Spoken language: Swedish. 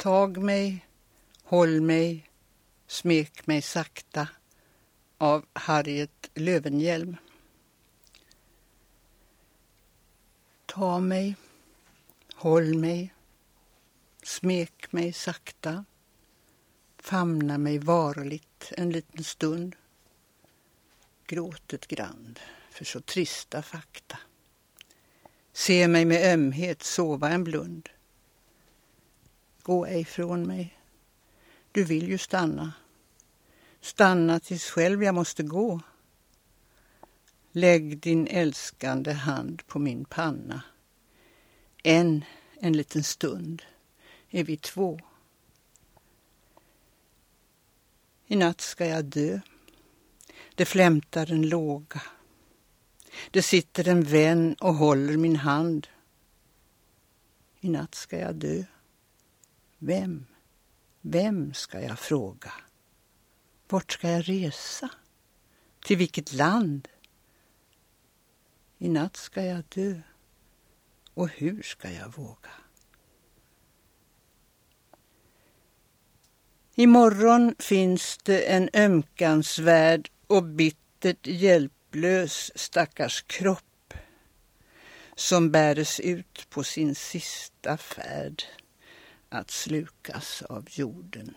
Tag mig, håll mig, smek mig sakta av Harriet Lövenhjelm. Ta mig, håll mig, smek mig sakta, famna mig varligt en liten stund. Gråt ett grand för så trista fakta. Se mig med ömhet sova en blund. Gå ej från mig, du vill ju stanna. Stanna tills själv jag måste gå. Lägg din älskande hand på min panna. En, en liten stund är vi två. I natt ska jag dö. Det flämtar en låga. Det sitter en vän och håller min hand. I natt ska jag dö. Vem, vem ska jag fråga? Vart ska jag resa? Till vilket land? I natt ska jag dö. Och hur ska jag våga? Imorgon finns det en ömkansvärd och bittert hjälplös stackars kropp som bäres ut på sin sista färd att slukas av jorden.